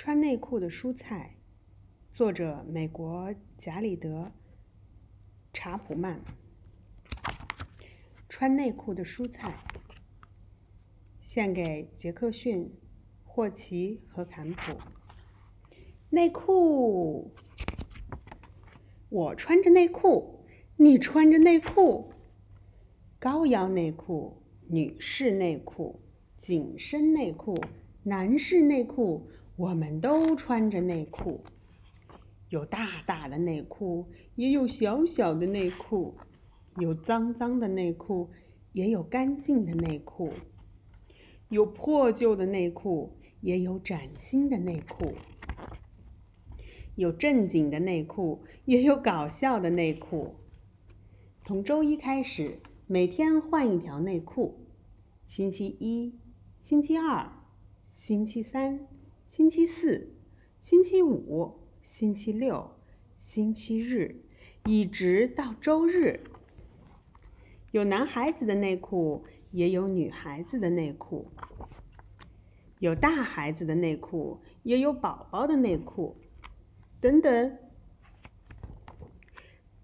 穿内裤的蔬菜，作者美国贾里德·查普曼。穿内裤的蔬菜，献给杰克逊、霍奇和坎普。内裤，我穿着内裤，你穿着内裤。高腰内裤、女士内裤、紧身内裤、男士内裤。我们都穿着内裤，有大大的内裤，也有小小的内裤；有脏脏的内裤，也有干净的内裤；有破旧的内裤，也有崭新的内裤；有正经的内裤，也有搞笑的内裤。从周一开始，每天换一条内裤：星期一、星期二、星期三。星期四、星期五、星期六、星期日，一直到周日。有男孩子的内裤，也有女孩子的内裤；有大孩子的内裤，也有宝宝的内裤。等等，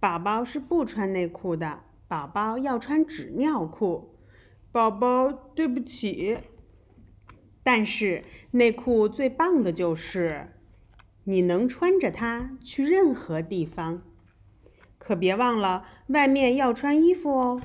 宝宝是不穿内裤的，宝宝要穿纸尿裤。宝宝，对不起。但是内裤最棒的就是，你能穿着它去任何地方。可别忘了，外面要穿衣服哦。